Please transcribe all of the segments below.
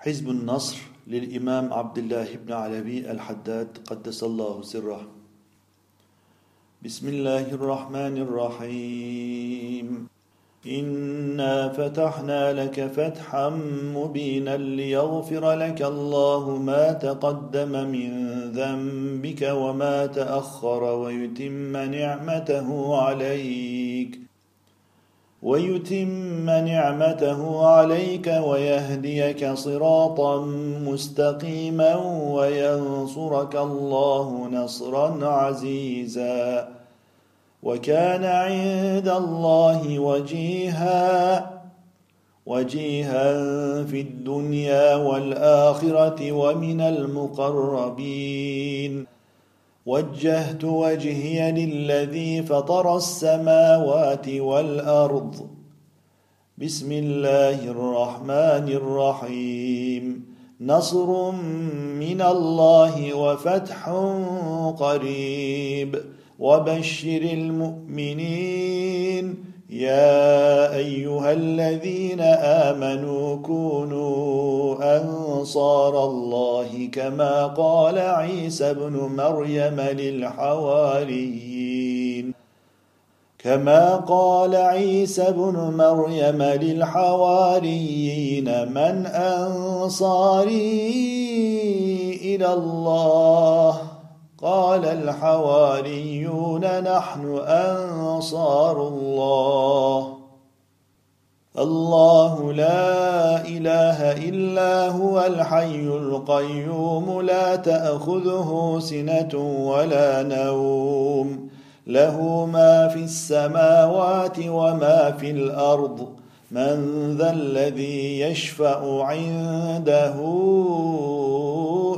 حزب النصر للإمام عبد الله بن علوي الحداد قدس الله سره. بسم الله الرحمن الرحيم. إنا فتحنا لك فتحا مبينا ليغفر لك الله ما تقدم من ذنبك وما تأخر ويتم نعمته عليك. ويتم نعمته عليك ويهديك صراطا مستقيما وينصرك الله نصرا عزيزا. وكان عند الله وجيها وجيها في الدنيا والآخرة ومن المقربين. وجهت وجهي للذي فطر السماوات والأرض. بسم الله الرحمن الرحيم. نصر من الله وفتح قريب. وبشر المؤمنين يا أيها الذين آمنوا كونوا أنصار الله كما قال عيسى ابن مريم للحواريين. كما قال عيسى ابن مريم للحواريين من أنصاري إلى الله؟ قال الحواريون نحن أنصار الله. الله لا إله إلا هو الحي القيوم لا تأخذه سنة ولا نوم. له ما في السماوات وما في الأرض. من ذا الذي يشفع عنده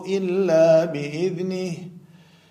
إلا بإذنه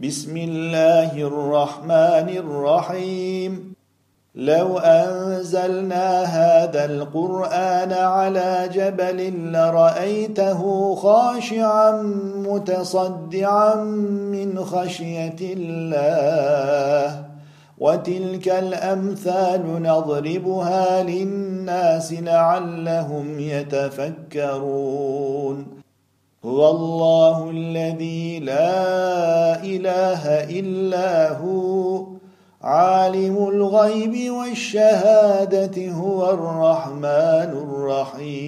بسم الله الرحمن الرحيم. لو أنزلنا هذا القرآن على جبل لرأيته خاشعا متصدعا من خشية الله. وتلك الأمثال نضربها للناس لعلهم يتفكرون. هو الله الذي لا إله إلا هو. عالم الغيب والشهادة هو الرحمن الرحيم.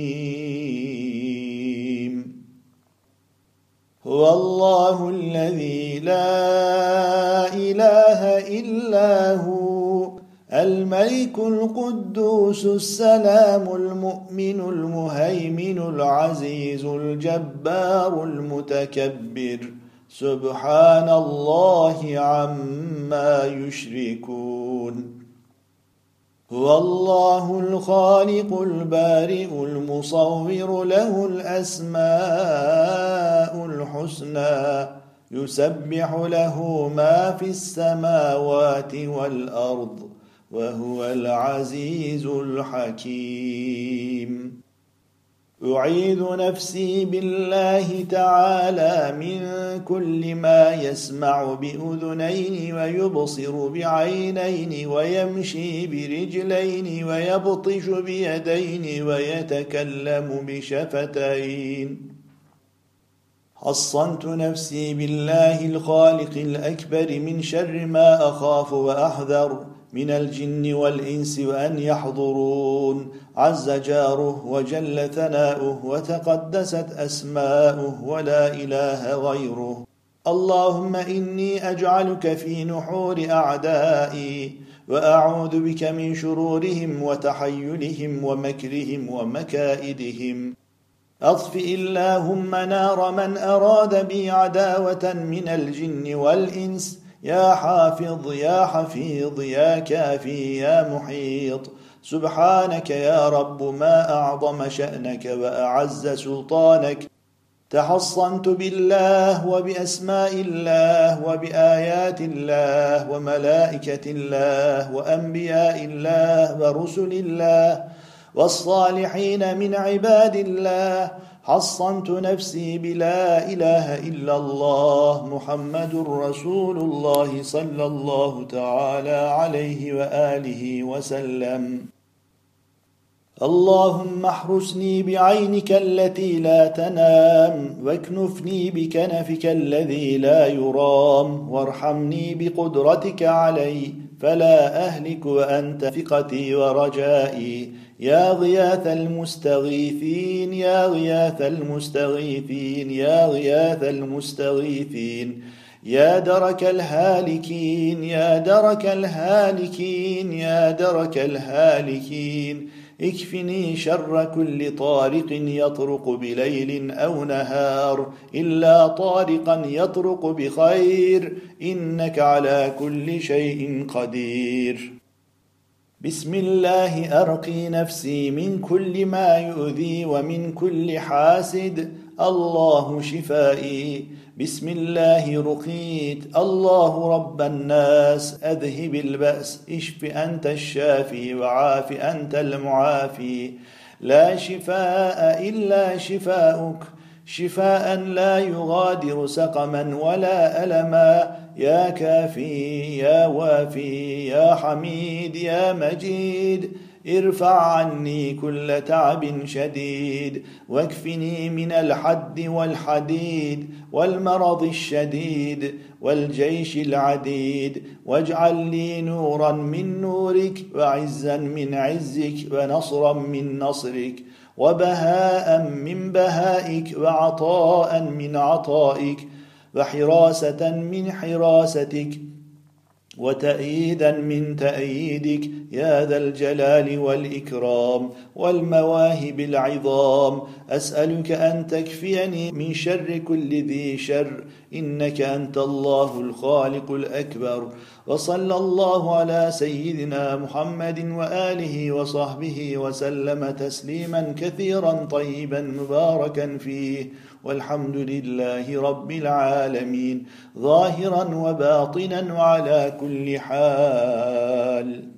هو الله الذي لا إله إلا هو. الملك القدوس السلام المؤمن المهيمن العزيز الجبار المتكبر. سبحان الله عما يشركون. هو الله الخالق البارئ المصور له الأسماء الحسنى. يسبح له ما في السماوات والأرض. وهو العزيز الحكيم. اعيذ نفسي بالله تعالى من كل ما يسمع بأذنين ويبصر بعينين ويمشي برجلين ويبطش بيدين ويتكلم بشفتين. حصنت نفسي بالله الخالق الأكبر من شر ما أخاف وأحذر. من الجن والإنس وأن يحضرون. عز جاره وجل ثناؤه وتقدست أسماؤه ولا إله غيره. اللهم إني أجعلك في نحور أعدائي وأعوذ بك من شرورهم وتحيلهم ومكرهم ومكائدهم. اطفئ اللهم نار من أراد بي عداوة من الجن والإنس يا حافظ يا حفيظ يا كافي يا محيط. سبحانك يا رب ما أعظم شأنك وأعز سلطانك. تحصنت بالله وبأسماء الله وبآيات الله وملائكة الله وأنبياء الله ورسل الله والصالحين من عباد الله حصنت نفسي بلا إله إلا الله محمد رسول الله صلى الله تعالى عليه وآله وسلم. اللهم احرسني بعينك التي لا تنام واكنفني بكنفك الذي لا يرام وارحمني بقدرتك علي فلا أهلك وأنت ثقتي ورجائي يا غياث المستغيثين يا غياث المستغيثين يا غياث المستغيثين يا درك الهالكين يا درك الهالكين يا درك الهالكين. اكفني شر كل طارق يطرق بليل أو نهار إلا طارقا يطرق بخير إنك على كل شيء قدير. بسم الله أرقي نفسي من كل ما يؤذي ومن كل حاسد. الله شفائي. بسم الله رقيت. الله رب الناس. أذهب البأس. اشف أنت الشافي وعاف أنت المعافي. لا شفاء إلا شفاؤك. شفاء لا يغادر سقما ولا ألما. يا كافي يا وافي يا حميد يا مجيد ارفع عني كل تعب شديد واكفني من الحد والحديد والمرض الشديد والجيش العديد واجعل لي نورا من نورك وعزا من عزك ونصرا من نصرك وبهاء من بهائك وعطاء من عطائك وحراسة من حراستك وتأييدا من تأييدك يا ذا الجلال والإكرام والمواهب العظام. أسألك أن تكفيني من شر كل ذي شر إنك أنت الله الخالق الأكبر. وصلى الله على سيدنا محمد وآله وصحبه وسلم تسليما كثيرا طيبا مباركا فيه والحمد لله رب العالمين ظاهرا وباطنا وعلى كل حال.